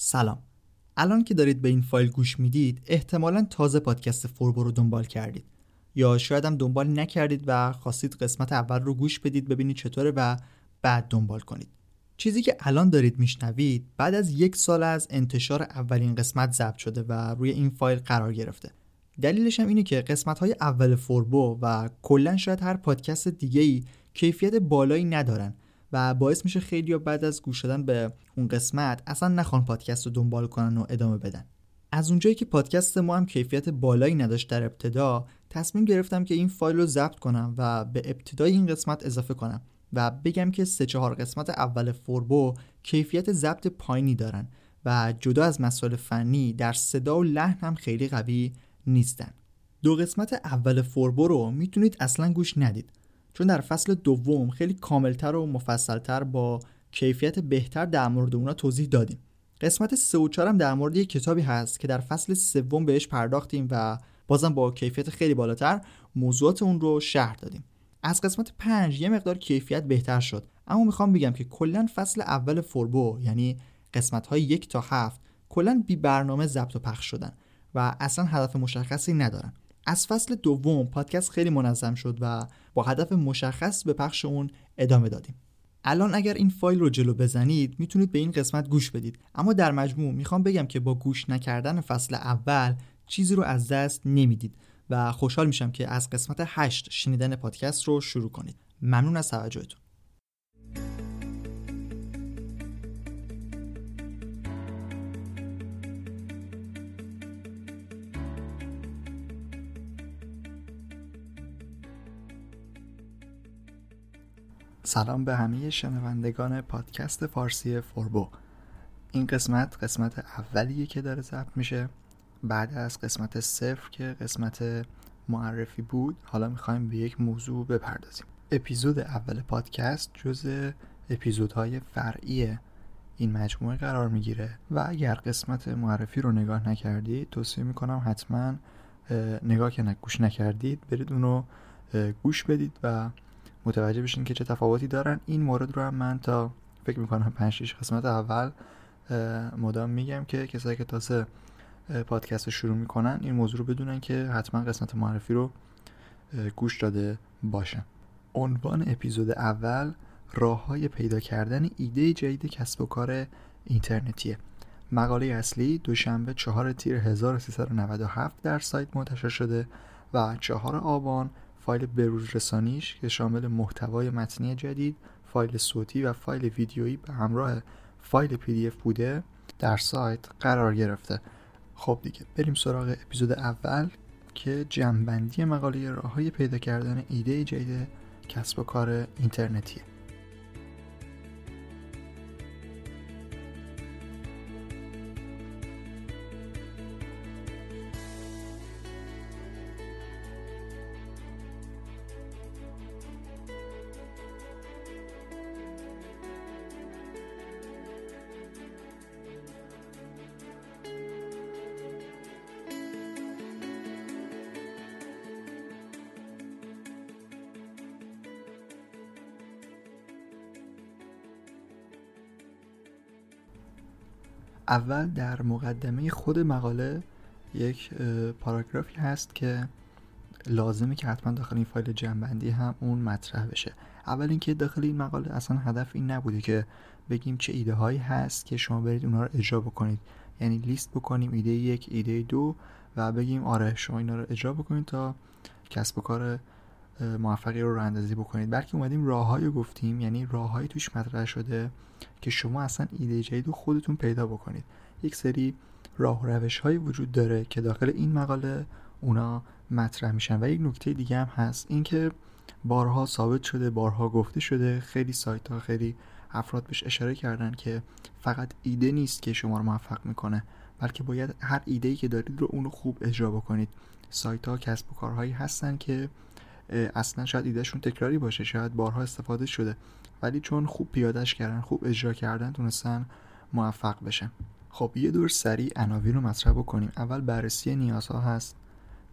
سلام. الان که دارید به این فایل گوش می‌دید احتمالا تازه پادکست فوربو رو دنبال کردید. یا شاید هم دنبال نکردید و خواستید قسمت اول رو گوش بدید ببینید چطوره و بعد دنبال کنید. چیزی که الان دارید میشنوید بعد از یک سال از انتشار اولین قسمت ضبط شده و روی این فایل قرار گرفته. دلیلش هم اینه که قسمت های اول فوربو و کلا شاید هر پادکست دیگه ای کیفیت بالایی ندارن. و باعث میشه خیلی بعد از گوش دادن به اون قسمت اصلا نخوان پادکست رو دنبال کنن و ادامه بدن. از اونجایی که پادکست ما هم کیفیت بالایی نداشت در ابتدا تصمیم گرفتم که این فایل رو ضبط کنم و به ابتدای این قسمت اضافه کنم و بگم که سه چهار قسمت اول فوربو کیفیت ضبط پایینی دارن و جدا از مسائل فنی در صدا و لحن هم خیلی قوی نیستن. دو قسمت اول فوربو رو می‌تونید اصلا گوش ندید. چون در فصل دوم خیلی کاملتر و مفصلتر با کیفیت بهتر در مورد اونا توضیح دادیم. قسمت سه و هم در مورد یک کتابی هست که در فصل سوم بهش پرداختیم و بازم با کیفیت خیلی بالاتر موضوعات اون رو شهر دادیم. از قسمت پنج یه مقدار کیفیت بهتر شد. اما می‌خوام بگم که کلا فصل اول فوربو یعنی قسمت های یک تا هفت کلا بی برنامه ضبط و پخش شدن و اصلا هدف مشخصی ندارن. از فصل دوم پادکست خیلی منظم شد و با هدف مشخص به پخش اون ادامه دادیم. الان اگر این فایل رو جلو بزنید می‌تونید به این قسمت گوش بدید. اما در مجموع می‌خوام بگم که با گوش نکردن فصل اول چیزی رو از دست نمی‌دید و خوشحال میشم که از قسمت 8 شنیدن پادکست رو شروع کنید. ممنون از توجهتون. سلام به همه شنوندگان پادکست فارسی فوربو. این قسمت قسمت اولیه که داره ضبط میشه. بعد از قسمت صفر که قسمت معرفی بود حالا می‌خوایم به یک موضوع بپردازیم. اپیزود اول پادکست جز اپیزودهای فرعی این مجموعه قرار می‌گیره. و اگر قسمت معرفی رو نگاه نکردید توصیه می‌کنم حتما نگاه که گوش نکردید برید اونو گوش بدید و متوجه بشین که چه تفاوتی دارن. این مورد رو هم من تا فکر می‌کنم 5 قسمت اول مدام میگم که کسایی که تازه پادکست رو شروع می‌کنن این موضوع رو بدونن که حتما قسمت معرفی رو گوش داده باشن. عنوان اپیزود اول راه های پیدا کردن ایده جدید کسب و کار اینترنتیه. مقاله اصلی دوشنبه 4 تیر 1397 در سایت منتشر شده و 4 آبان فایل بروز رسانیش که شامل محتوای متنی جدید فایل صوتی و فایل ویدیویی به همراه فایل PDF بوده در سایت قرار گرفته. خب دیگه بریم سراغ اپیزود اول که جمعبندی مقاله راه های پیدا کردن ایده جدید کسب و کار اینترنتیه. اول در مقدمه خود مقاله یک پاراگرافی هست که لازمه که حتما داخل این فایل جنبندی هم اون مطرح بشه. اول اینکه داخل این مقاله اصلا هدف این نبوده که بگیم چه ایده هایی هست که شما برید اونها رو اجرا بکنید. یعنی لیست بکنیم ایده یک ایده دو و بگیم آره شما اینا رو اجرا بکنید تا کسب و کار موفقی رو اندازی بکنید. بلکه اومدیم راههایی گفتیم یعنی راههایی توش مطرح شده که شما اصلا ایده جدید رو خودتون پیدا بکنید. یک سری راه و روش هایی وجود داره که داخل این مقاله اونا مطرح میشن. و یک نکته دیگه هم هست اینکه بارها ثابت شده بارها گفته شده. خیلی سایت ها خیلی افراد بهش اشاره کردن که فقط ایده نیست که شما رو موفق می‌کنه بلکه باید هر ایده ای که دارید رو اونو خوب اجرا بکنید. سایت ها کسب و کارهایی هستن که اصلا شاید ایدهشون تکراری باشه شاید بارها استفاده شده ولی چون خوب پیادش کردن خوب اجرا کردن تونستن موفق بشن خب یه دور سریع عناوین رو مطرح بکنیم. اول بررسی نیازها هست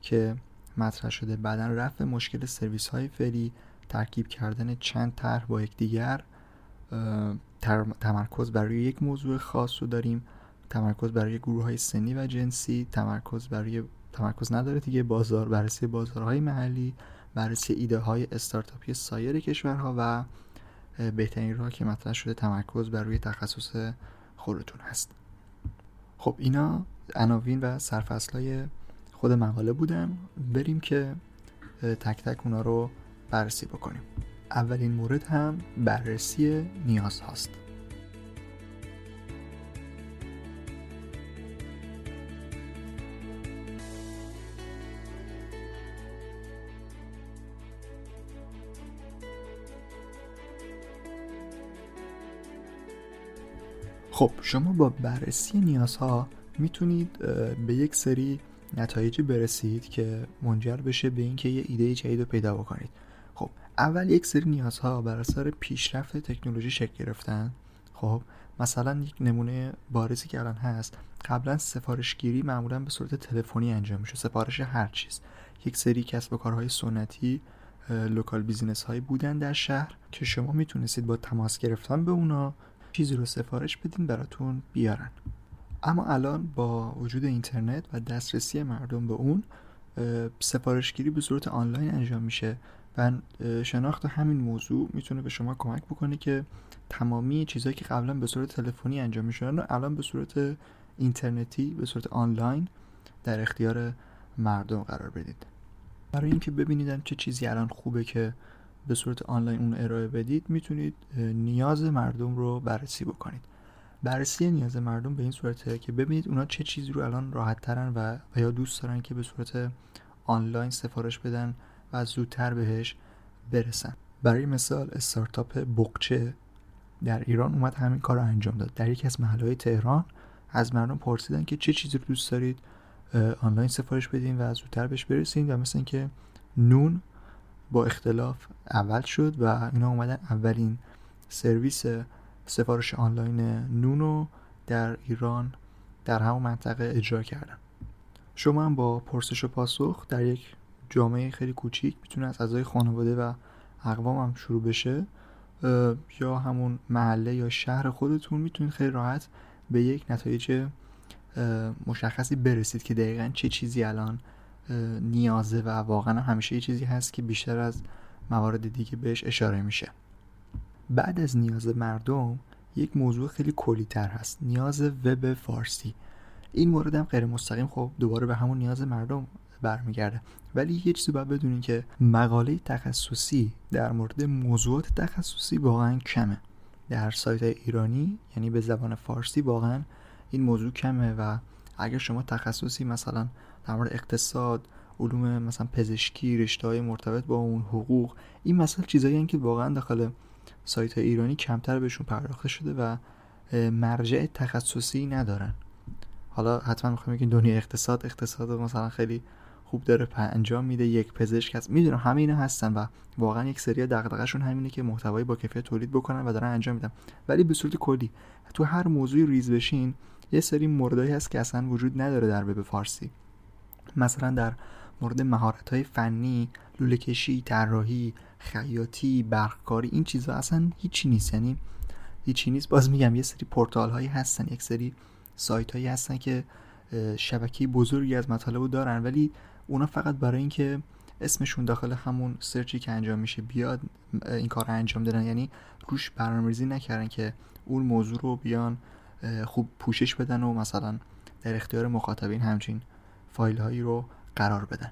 که مطرح شده. بعدا رفع مشکل سرویس های فعلی ترکیب کردن چند طرح با یکدیگر. تمرکز بر یک موضوع خاص رو داریم. تمرکز برای گروه های سنی و جنسی. تمرکز برای تمرکز نداره دیگه. بازار بررسی بازارهای محلی. بررسی ایده های استارتاپی سایر کشورها و بهترین راه که مطرح شده تمرکز بر روی تخصص خودتون هست. خب اینا عناوین و سرفصلای خود مقاله بودن. بریم که تک تک اونا رو بررسی بکنیم. اولین مورد هم بررسی نیاز هاست. خب شما با بررسی نیازها می‌تونید به یک سری نتایجی برسید که منجر بشه به اینکه یه ایده جدید رو پیدا بکنید. خب اول یک سری نیازها بر اثر پیشرفت تکنولوژی شکل گرفتن. خب مثلا یک نمونه بارزی که الان هست قبلا سفارشگیری معمولا به صورت تلفنی انجام میشه سفارش هر چیز. یک سری کسب و کارهای سنتی local business هایی بودن در شهر که شما می‌تونستید با تماس گرفتن به اونا چیزی رو سفارش بدین براتون بیارن. اما الان با وجود اینترنت و دسترسی مردم به اون سفارشگیری به صورت آنلاین انجام میشه و شناخت همین موضوع می‌تونه به شما کمک بکنه که تمامی چیزهایی که قبلا به صورت تلفنی انجام می‌شدن الان به صورت اینترنتی به صورت آنلاین در اختیار مردم قرار بدید. برای اینکه ببینید چه چیزی الان خوبه که به صورت آنلاین اون ارائه بدید می‌تونید نیاز مردم رو بررسی بکنید. بررسی نیاز مردم به این صورته که ببینید اونا چه چیزی رو الان راحت ترن و, و یا دوست دارن که به صورت آنلاین سفارش بدن و زودتر بهش برسن. برای مثال استارتاپ بقچه در ایران اومد همین کار رو انجام داد. در یکی از محلهای تهران از مردم پرسیدن که چه چیزی رو دوست دارید آنلاین سفارش بدین و زودتر بهش برسید و مثل اینکه نون با اختلاف اول شد و اینا اومدن اولین سرویس سفارش آنلاین نونو در ایران در همون منطقه اجرا کردن. شما هم با پرسش و پاسخ در یک جامعه خیلی کوچیک می‌تونه از اعضای خانواده و اقوام هم شروع بشه یا همون محله یا شهر خودتون می‌تونید خیلی راحت به یک نتایج مشخصی برسید که دقیقا چه چیزی الان نیازه و واقعا همیشه یه چیزی هست که بیشتر از موارد دیگه بهش اشاره میشه. بعد از نیاز مردم یک موضوع خیلی کلی تر هست. نیاز وب فارسی. این مورد هم غیر مستقیم خب دوباره به همون نیاز مردم برمیگرده. ولی یه چیزی باید بدونین که مقاله تخصصی در مورد موضوعات تخصصی واقعا کمه. در سایت ایرانی یعنی به زبان فارسی واقعا این موضوع کمه و اگر شما تخصصی مثلا در مورد اقتصاد علوم مثلا پزشکی رشته های مرتبط با اون حقوق این مسئله چیزایی که واقعا داخل سایت ایرانی کمتر بهشون پرداخته شده و مرجع تخصصی ندارن. حالا حتما می‌خوایم که دنیا اقتصاد اقتصاد مثلا خیلی خوب داره انجام میده یک پزشک هست. می‌دونم همه اینا هستن و واقعا یک سری دغدغه‌شون همینه که محتوایی با کیفیت تولید بکنن و دارن انجام میدن. ولی به صورت کلی تو هر موضوعی ریز بشین یه سری موردایی هست که اصلا وجود نداره در وب فارسی. مثلا در مورد مهارت های فنی لوله کشی طراحی خیاطی برقکاری این چیزها اصلا هیچی نیست. یعنی هیچی نیست. باز میگم یه سری پورتال هایی هستن یک سری سایت هایی هستن که شبکه بزرگی از مطالب دارن. ولی اونا فقط برای اینکه اسمشون داخل همون search ی که انجام میشه بیاد این کار رو انجام دادن. یعنی روش برنامه‌ریزی نکردن که اون موضوع رو بیان خوب پوشش بدن و مثلا در اختیار مخاطبین همچین فایل هایی رو قرار بدن.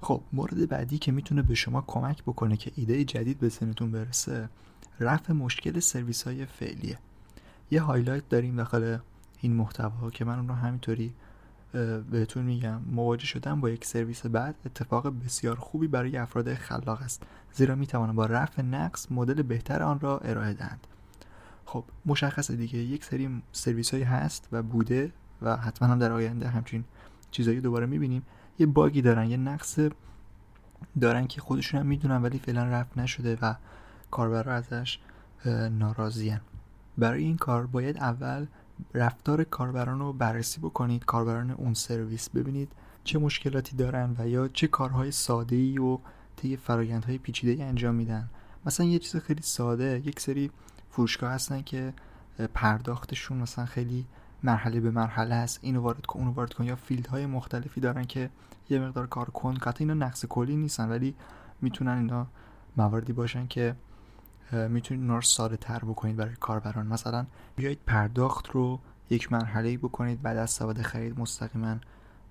خب مورد بعدی که می‌تونه به شما کمک بکنه که ایده جدید به ذهنتون برسه رفع مشکل سرویس های فعلیه. یه highlight داریم داخل این محتوا که من اون رو همینطوری بهتون میگم. مواجه شدن با یک سرویس بعد اتفاق بسیار خوبی برای افراد خلاق است. زیرا می‌توانند با رفع نقص مدل بهتر آن را ارائه دهند. خب مشخصه دیگه. یک سری سرویس هایی هست و بوده و حتما هم در آینده همچین چیزایی دوباره می‌بینیم. یه باگی دارن یه نقص دارن که خودشون هم می‌دونن ولی فعلا رفت نشده و کاربرا ازش ناراضی‌ان برای این کار باید اول رفتار کاربران رو بررسی بکنید کاربران اون سرویس ببینید چه مشکلاتی دارن و یا چه کارهای ساده ای رو طی فرایندهای پیچیده انجام میدن. مثلا یه چیز خیلی ساده یک سری فروشگاه هستن که پرداختشون مثلا خیلی مرحله به مرحله است. اینو وارد کن اونو وارد کن. یا field های مختلفی دارن که یه مقدار کار کن قطعا اینا نقص کلی نیستن ولی می‌تونن اینا مواردی باشن که می‌تونید اونا رو ساده تر بکنید برای کاربران. مثلا بیایید پرداخت رو یک مرحله بکنید بعد از سواد خرید مستقیما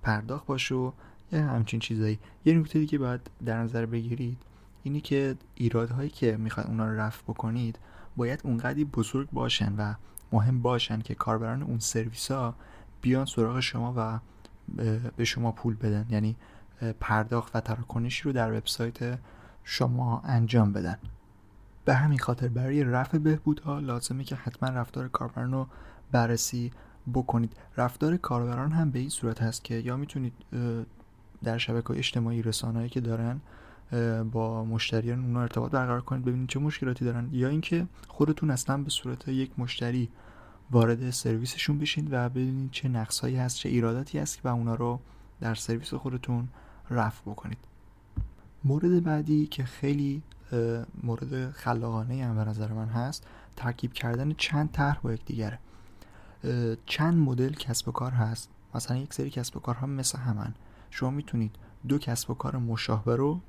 پرداخت باشه و یه همچین چیزایی. یه نکته دیگه باید در نظر بگیرید اینی که ایرادهایی که می‌خواید اونا رو رفع بکنید باید اونقدی بزرگ باشن و مهم باشن که کاربران اون سرویس ها بیان سراغ شما و به شما پول بدن. یعنی پرداخت و تراکنشی رو در وبسایت شما انجام بدن. به همین خاطر برای رفع بهبودها لازمه که حتما رفتار کاربران رو بررسی بکنید. رفتار کاربران هم به این صورت هست که یا می‌تونید در شبکه اجتماعی رسانه‌ای که دارن با مشتریان اونا ارتباط برقرار کنید ببینید چه مشکلاتی دارن. یا اینکه خودتون اصلا به صورت یک مشتری وارد سرویسشون بشین و ببینید چه نقصهایی هست چه ایراداتی هست و اونا رو در سرویس خودتون رفع بکنید. مورد بعدی که خیلی مورد خلاقانه هم به نظر من هست ترکیب کردن چند طرح با یکدیگره. چند مدل کسب و کار هست؟ مثلا یک سری کسب و کارها مثل همن. شما می‌تونید دو کسب و کار مشابه رو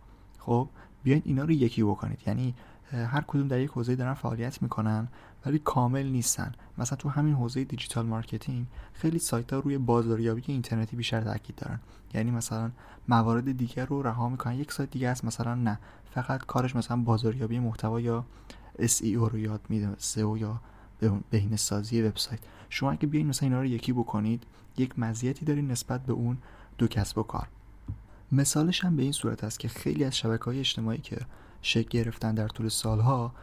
خب بیاین اینا رو یکی بکنید. یعنی هر کدوم در یک حوزه دارن فعالیت می‌کنن ولی کامل نیستن. مثلا تو همین حوزه digital marketing خیلی سایت ها روی بازاریابی اینترنتی بیشتر تاکید دارن. یعنی مثلا موارد دیگر رو رها می‌کنن. یک سایت دیگه است مثلا نه. فقط کارش مثلا بازاریابی محتوا یا SEO رو یاد میده SEO یا بهینه سازی وبسایت. شما اگه بیاین مثلا اینا رو یکی بکنید یک مزیتی دارید نسبت به اون دو کسب و کار. مثالش هم به این صورت است که خیلی از شبکه های اجتماعی که شکل گرفتن در طول سالها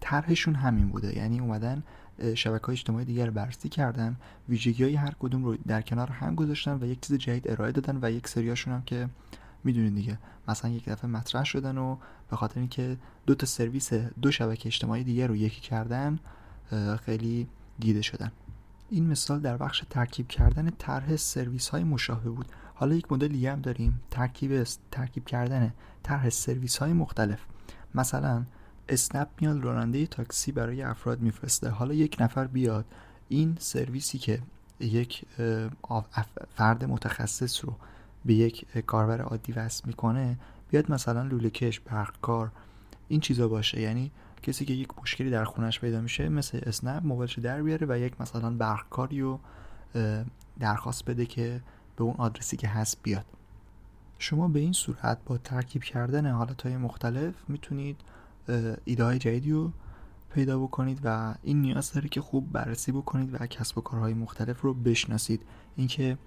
طرحشون همین بوده. یعنی اومدن شبکه های اجتماعی دیگر بررسی کردن ویژگی های هر کدوم رو در کنار هم گذاشتن و یک چیز جدید ارائه دادن و یک سریاشون هم که می‌دونید دیگه. مثلا یک دفعه مطرح شدن و به خاطر اینکه دو تا سرویس دو شبکه اجتماعی دیگر رو یکی کردن خیلی دیده شدن. این مثال در بخش ترکیب کردن طرح سرویس های مشابه بود. حالا یک مدل دیگه هم داریم. ترکیب ترکیب کردن طرح سرویس های مختلف. مثلا اسنپ میاد راننده تاکسی برای افراد میفرسته. حالا یک نفر بیاد. این سرویسی که یک فرد متخصص رو به یک کاربر عادی وصل می‌کنه بیاد مثلا لوله کش برقکار این چیزا باشه. یعنی کسی که یک مشکلی در خونش پیدا میشه مثل اسنپ موبایلش در بیاره و یک مثلا برقکاری رو درخواست بده که به اون آدرسی که هست بیاد. شما به این صورت با ترکیب کردن حالت های مختلف می‌تونید ایده های جدیدی رو پیدا بکنید و این نیاز داره که خوب بررسی بکنید و کسب و کارهای مختلف رو بشناسید. اینکه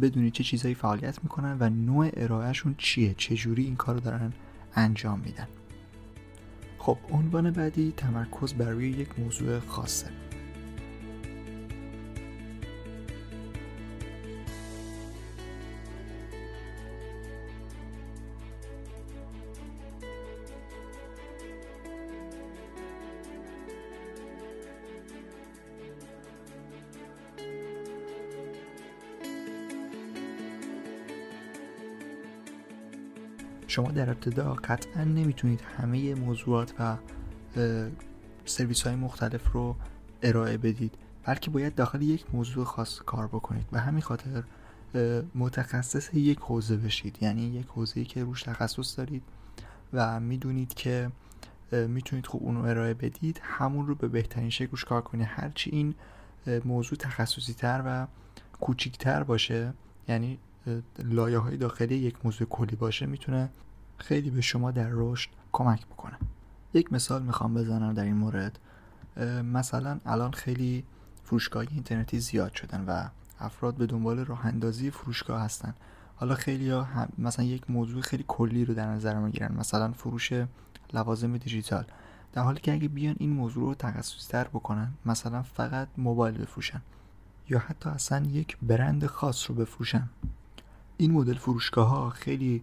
بدونید چه چیزهایی فعالیت می‌کنن و نوع ارائهشون چیه چجوری این کار رو دارن انجام میدن. خب عنوان بعدی تمرکز بر روی یک موضوع خاصه. شما در ابتدا قطعا نمی‌تونید همه موضوعات و سرویس های مختلف رو ارائه بدید بلکه باید داخل یک موضوع خاص کار بکنید. و همین خاطر متخصص یک حوزه بشید. یعنی یک حوزه که روش تخصص دارید و می‌دونید که می‌تونید خوب اون رو ارائه بدید. همون رو به بهترین شکل روش کار کنید. هرچی این موضوع تخصصی تر و کوچیکتر باشه یعنی لایه های داخلی یک موضوع کلی باشه می‌تونه خیلی به شما در رشد کمک بکنه. یک مثال می‌خوام بزنم در این مورد. مثلا الان خیلی فروشگاه اینترنتی زیاد شدن و افراد به دنبال راه اندازی فروشگاه هستن. حالا خیلی ها مثلا یک موضوع خیلی کلی رو در نظر می‌گیرن مثلا فروش لوازم دیجیتال. در حالی که اگه بیان این موضوع رو تخصصی تر بکنن مثلا فقط موبایل بفروشن یا حتی اصلا یک برند خاص رو بفروشن. این مدل فروشگاه ها خیلی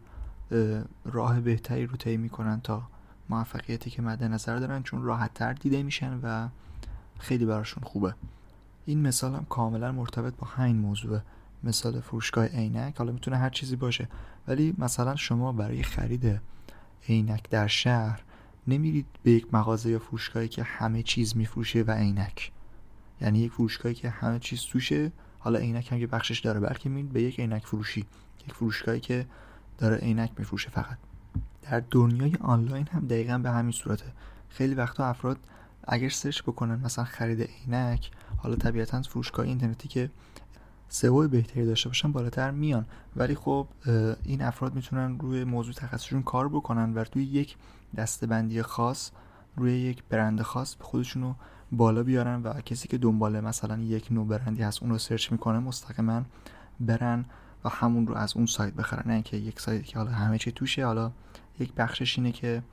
راه بهتری رو طی می‌کنن تا موفقیتی که مد نظر دارن چون راحت تر دیده میشن و خیلی براشون خوبه. این مثال هم کاملا مرتبط با همین موضوع مثال فروشگاه عینک حالا می‌تونه هر چیزی باشه ولی مثلا شما برای خرید عینک در شهر نمیرید به یک مغازه یا فروشگاهی که همه چیز میفروشه و عینک. یعنی یک فروشگاهی که همه چیز توشه حالا عینک هم یه بخشش داره بلکه میرید به یک عینک فروشی. یک فروشگاهی که داره عینک میفروشه فقط. در دنیای آنلاین هم دقیقا به همین صورته. خیلی وقتا افراد اگر سرچ بکنن مثلا خرید عینک حالا طبیعتا فروشگاه اینترنتی که سئو بهتری داشته باشن بالاتر میان. ولی خب این افراد می‌تونن روی موضوع تخصصشون کار بکنن و توی یک دستبندی خاص روی یک برند خاص خودشونو بالا بیارن و کسی که دنبال مثلا یک نوع برندی هست اون رو search می‌کنه مستقیما برن و همون رو از اون سایت بخرن. نه اینکه یک سایت که حالا همه چی توشه حالا یک بخشش اینه که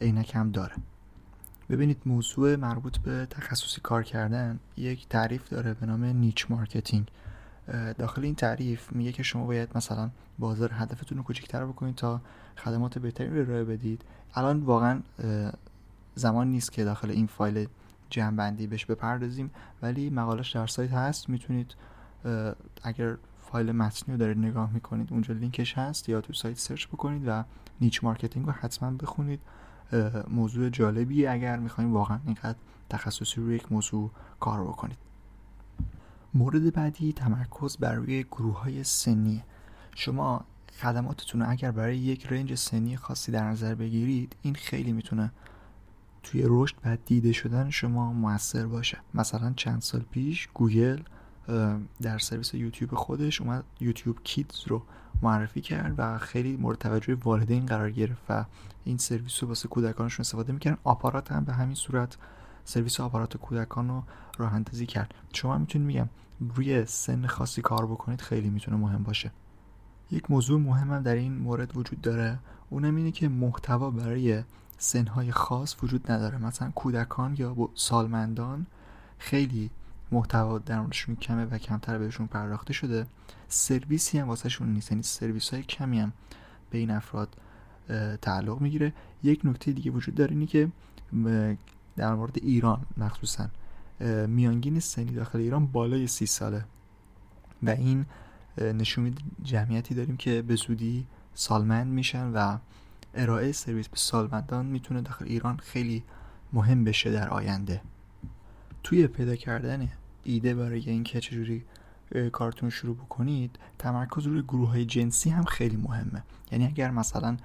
عینک هم داره. ببینید موضوع مربوط به تخصصی کار کردن یک تعریف داره به نام niche marketing. داخل این تعریف میگه که شما باید مثلا بازار هدفتون رو کوچکتر بکنید تا خدمات بهتری رو ارائه بدید. الان واقعا زمان نیست که داخل این فایل جمع بهش بپردازیم. ولی مقالش در سایت هست. می‌تونید اگر فایل متنی رو دارید نگاه می‌کنید اونجا لینکش هست یا تو سایت search بکنید و niche marketing رو حتما بخونید. موضوع جالبی اگر می‌خواید واقعا اینقدر تخصصی روی یک موضوع کار بکنید. مورد بعدی تمرکز بر روی گروه های سنی شما خدماتتون اگر برای یک range سنی خاصی در نظر بگیرید این خیلی می‌تونه توی رشد و دیده شدن شما موثر باشه. مثلا چند سال پیش گوگل در سرویس یوتیوب خودش اومد YouTube Kids رو معرفی کرد و خیلی مورد توجه والدین قرار گرفت و این سرویس رو واسه کودکانشون استفاده می‌کردن آپارات هم به همین صورت سرویس آپارات کودکان رو راه اندازی کرد. شما می‌تونید میگم روی سن خاصی کار بکنید خیلی می‌تونه مهم باشه. یک موضوع مهم هم در این مورد وجود داره. اونم اینه که محتوا برای سنهای خاص وجود نداره. مثلا کودکان یا سالمندان خیلی محتوا درونشون کمه و کمتر بهشون پرداخته شده. سرویسی هم واسهشون نیست. یعنی سرویس های کمی هم به این افراد تعلق می‌گیره. یک نکته دیگه وجود داره اینه که در مورد ایران مخصوصا میانگین سنی داخل ایران بالای سی ساله. و این نشون میده جمعیتی داریم که به زودی سالمند میشن و ارائه سرویس به سالمندان می‌تونه داخل ایران خیلی مهم بشه در آینده. توی پیدا کردن ایده برای اینکه چجوری کارتون شروع بکنید تمرکز روی گروه های جنسی هم خیلی مهمه. یعنی اگر مثلا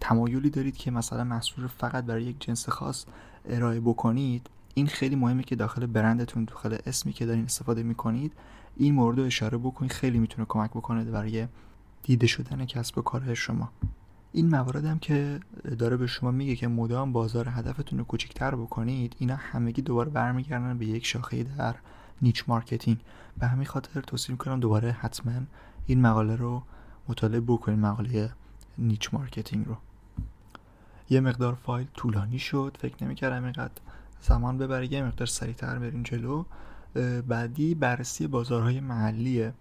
تمایلی دارید که مثلا محصول فقط برای یک جنس خاص ارائه بکنید این خیلی مهمه که داخل برندتون داخل اسمی که دارین استفاده می‌کنید این مورد رو اشاره بکنید. خیلی می‌تونه کمک بکنه برای دیده شدن کسب و کار شما. این موارد هم که داره به شما میگه که مدام بازار هدفتون رو کوچیکتر بکنید اینا همگی دوباره برمیگردن به یک شاخه در niche marketing. به همین خاطر توصیه می‌کنم دوباره حتما این مقاله رو مطالعه بکنید مقاله niche marketing رو. یه مقدار فایل طولانی شد فکر نمی‌کردم اینقدر زمان ببره. یه مقدار سریعتر بریم جلو. بعدی بررسی بازارهای محلیه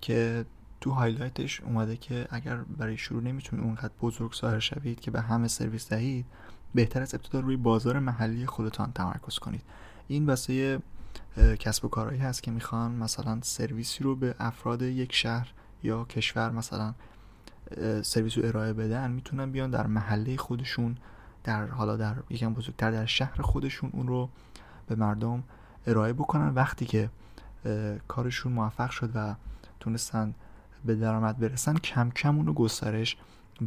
که تو highlight ش اومده که اگر برای شروع نمی‌تونید اونقدر بزرگ ظاهر شوید که به همه سرویس دهید بهتر از ابتدا روی بازار محلی خودتان تمرکز کنید. این واسه کسب و کارهایی هست که می‌خوان مثلا سرویسی رو به افراد یک شهر یا کشور مثلا سرویس رو ارائه بدن می‌تونن بیان در محله خودشون در حالا در یکم بزرگتر در شهر خودشون اون رو به مردم ارائه بکنن. وقتی که کارشون موفق شد و تونستن به درآمد برسن کم کم اونو گسترش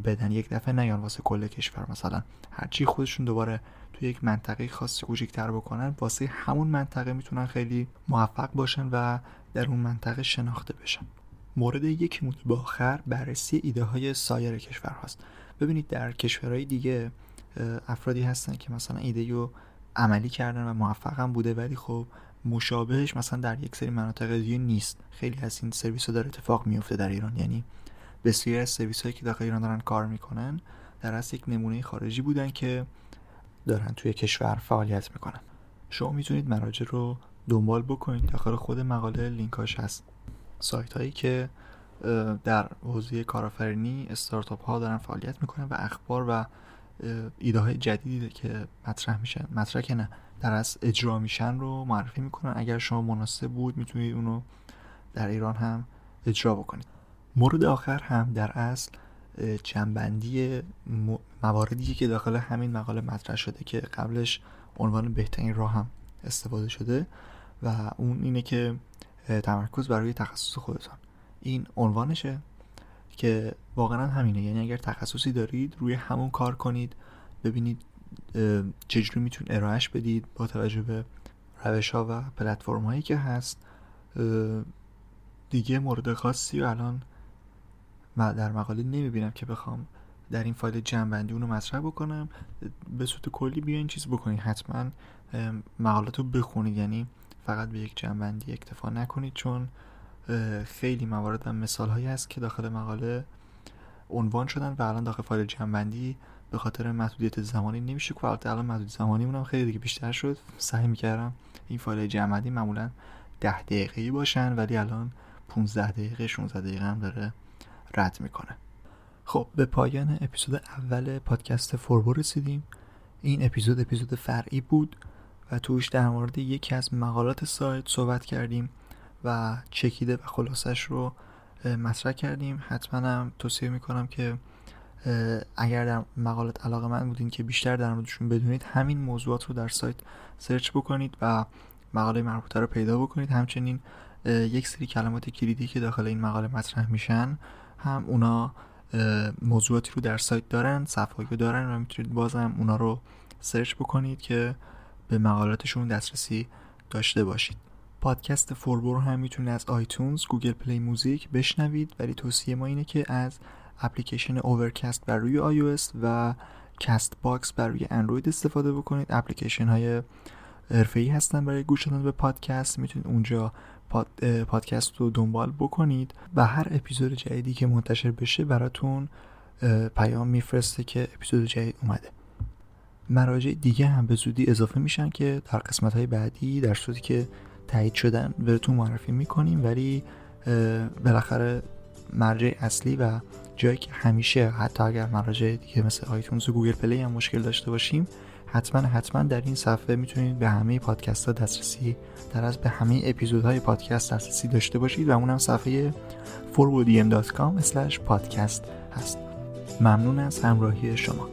بدن. یک دفعه نیان واسه کل کشور. مثلا هرچی خودشون دوباره توی یک منطقه خاص کوچیک‌تر بکنن واسه همون منطقه می‌تونن خیلی موفق باشن و در اون منطقه شناخته بشن. مورد یک مورد آخر بررسی ایده های سایر کشور هاست ببینید در کشورهای دیگه افرادی هستن که مثلا ایده رو عملی کردن و موفقم بوده ولی خب مشابهش مثلا در یک سری مناطق دیگه نیست. خیلی از این سرویس ها داره اتفاق میفته در ایران. یعنی بسیاری از سرویس هایی که داخل ایران دارن کار می‌کنن در اصل یک نمونه خارجی بودن که دارن توی کشور فعالیت می‌کنن. شما می‌تونید مراجع رو دنبال بکنید. داخل خود مقاله لینکاش هست. سایت هایی که در حوزه کارآفرینی استارتاپ ها دارن فعالیت می‌کنن و اخبار و ایده های جدیدی که مطرح میشن. مطرح که نه. در از اجرا میشن رو معرفی می‌کنن. اگر شما مناسب بود می‌تونید اونو در ایران هم اجرا بکنید. مورد آخر هم در اصل جنبندی مواردی که داخل همین مقاله مطرح شده که قبلش عنوان بهترین راه هم استفاده شده و اون اینه که تمرکز بر روی تخصص خودتان. این عنوانشه. که واقعا همینه. یعنی اگر تخصصی دارید روی همون کار کنید ببینید چجوری میتون ارائهش بدید با توجه به روش ها و پلتفرم هایی که هست. دیگه مورد خاصی و الان در مقاله نمی‌بینم که بخوام در این فایل جنبندی اونو مطرح بکنم. به صورت کلی بیاین چیز بکنید حتما مقالات بخونید. یعنی فقط به یک جنبندی اکتفا نکنید چون خیلی موارد و مثال هایی هست که داخل مقاله عنوان شدن و الان داخل فایل جنبندی به خاطر محدودیت زمانی نمیشه که البته الان محدود زمانی مونم خیلی دیگه بیشتر شد. سعی می‌کردم این فایل جنبندی معمولا ده دقیقه باشن ولی الان 15 دقیقه 16 دقیقه هم داره رد می‌کنه. خب به پایان اپیزود اول پادکست فوربو رسیدیم. این اپیزود اپیزود فرعی بود و توش در مورد یکی از مقالات سایت صحبت کردیم. و چکیده و خلاصش رو مطرح کردیم. حتما هم توصیه می‌کنم که اگر در مقالات علاقه من بودین که بیشتر در موردشون بدونید همین موضوعات رو در سایت search بکنید و مقاله مربوطه رو پیدا بکنید. همچنین یک سری کلمات کلیدی که داخل این مقاله مطرح میشن هم اونا موضوعاتی رو در سایت دارن صفحه رو دارن و می‌تونید بازم اونا رو search بکنید که به مقالاتشون دسترسی داشته باشید. پادکست فوربو هم می‌تونید از iTunes Google Play Music بشنوید. ولی توصیه ما اینه که از اپلیکیشن Overcast بر روی iOS و Castbox بر روی اندروید استفاده بکنید. اپلیکیشن های ای هستن برای گوش دادن به پادکست. می‌تونید اونجا پاد، پادکست رو دنبال بکنید و هر اپیزود جدیدی که منتشر بشه براتون پیام میفرسته که اپیزود جدید اومده. مراجع دیگه هم به زودی اضافه میشن که در قسمت های بعدی در صورتی که تایید شدن بهتون معرفی می‌کنیم ولی بالاخره مرجع اصلی و جایی که همیشه حتی اگر مراجع دیگه مثل iTunes و Google Play هم مشکل داشته باشیم حتما حتما در این صفحه می‌تونید به همه پادکست ها دسترسی در از به همه اپیزودهای پادکست دسترسی داشته باشید و اونم صفحه forwardiem.com پادکست هست. ممنون از همراهی شما.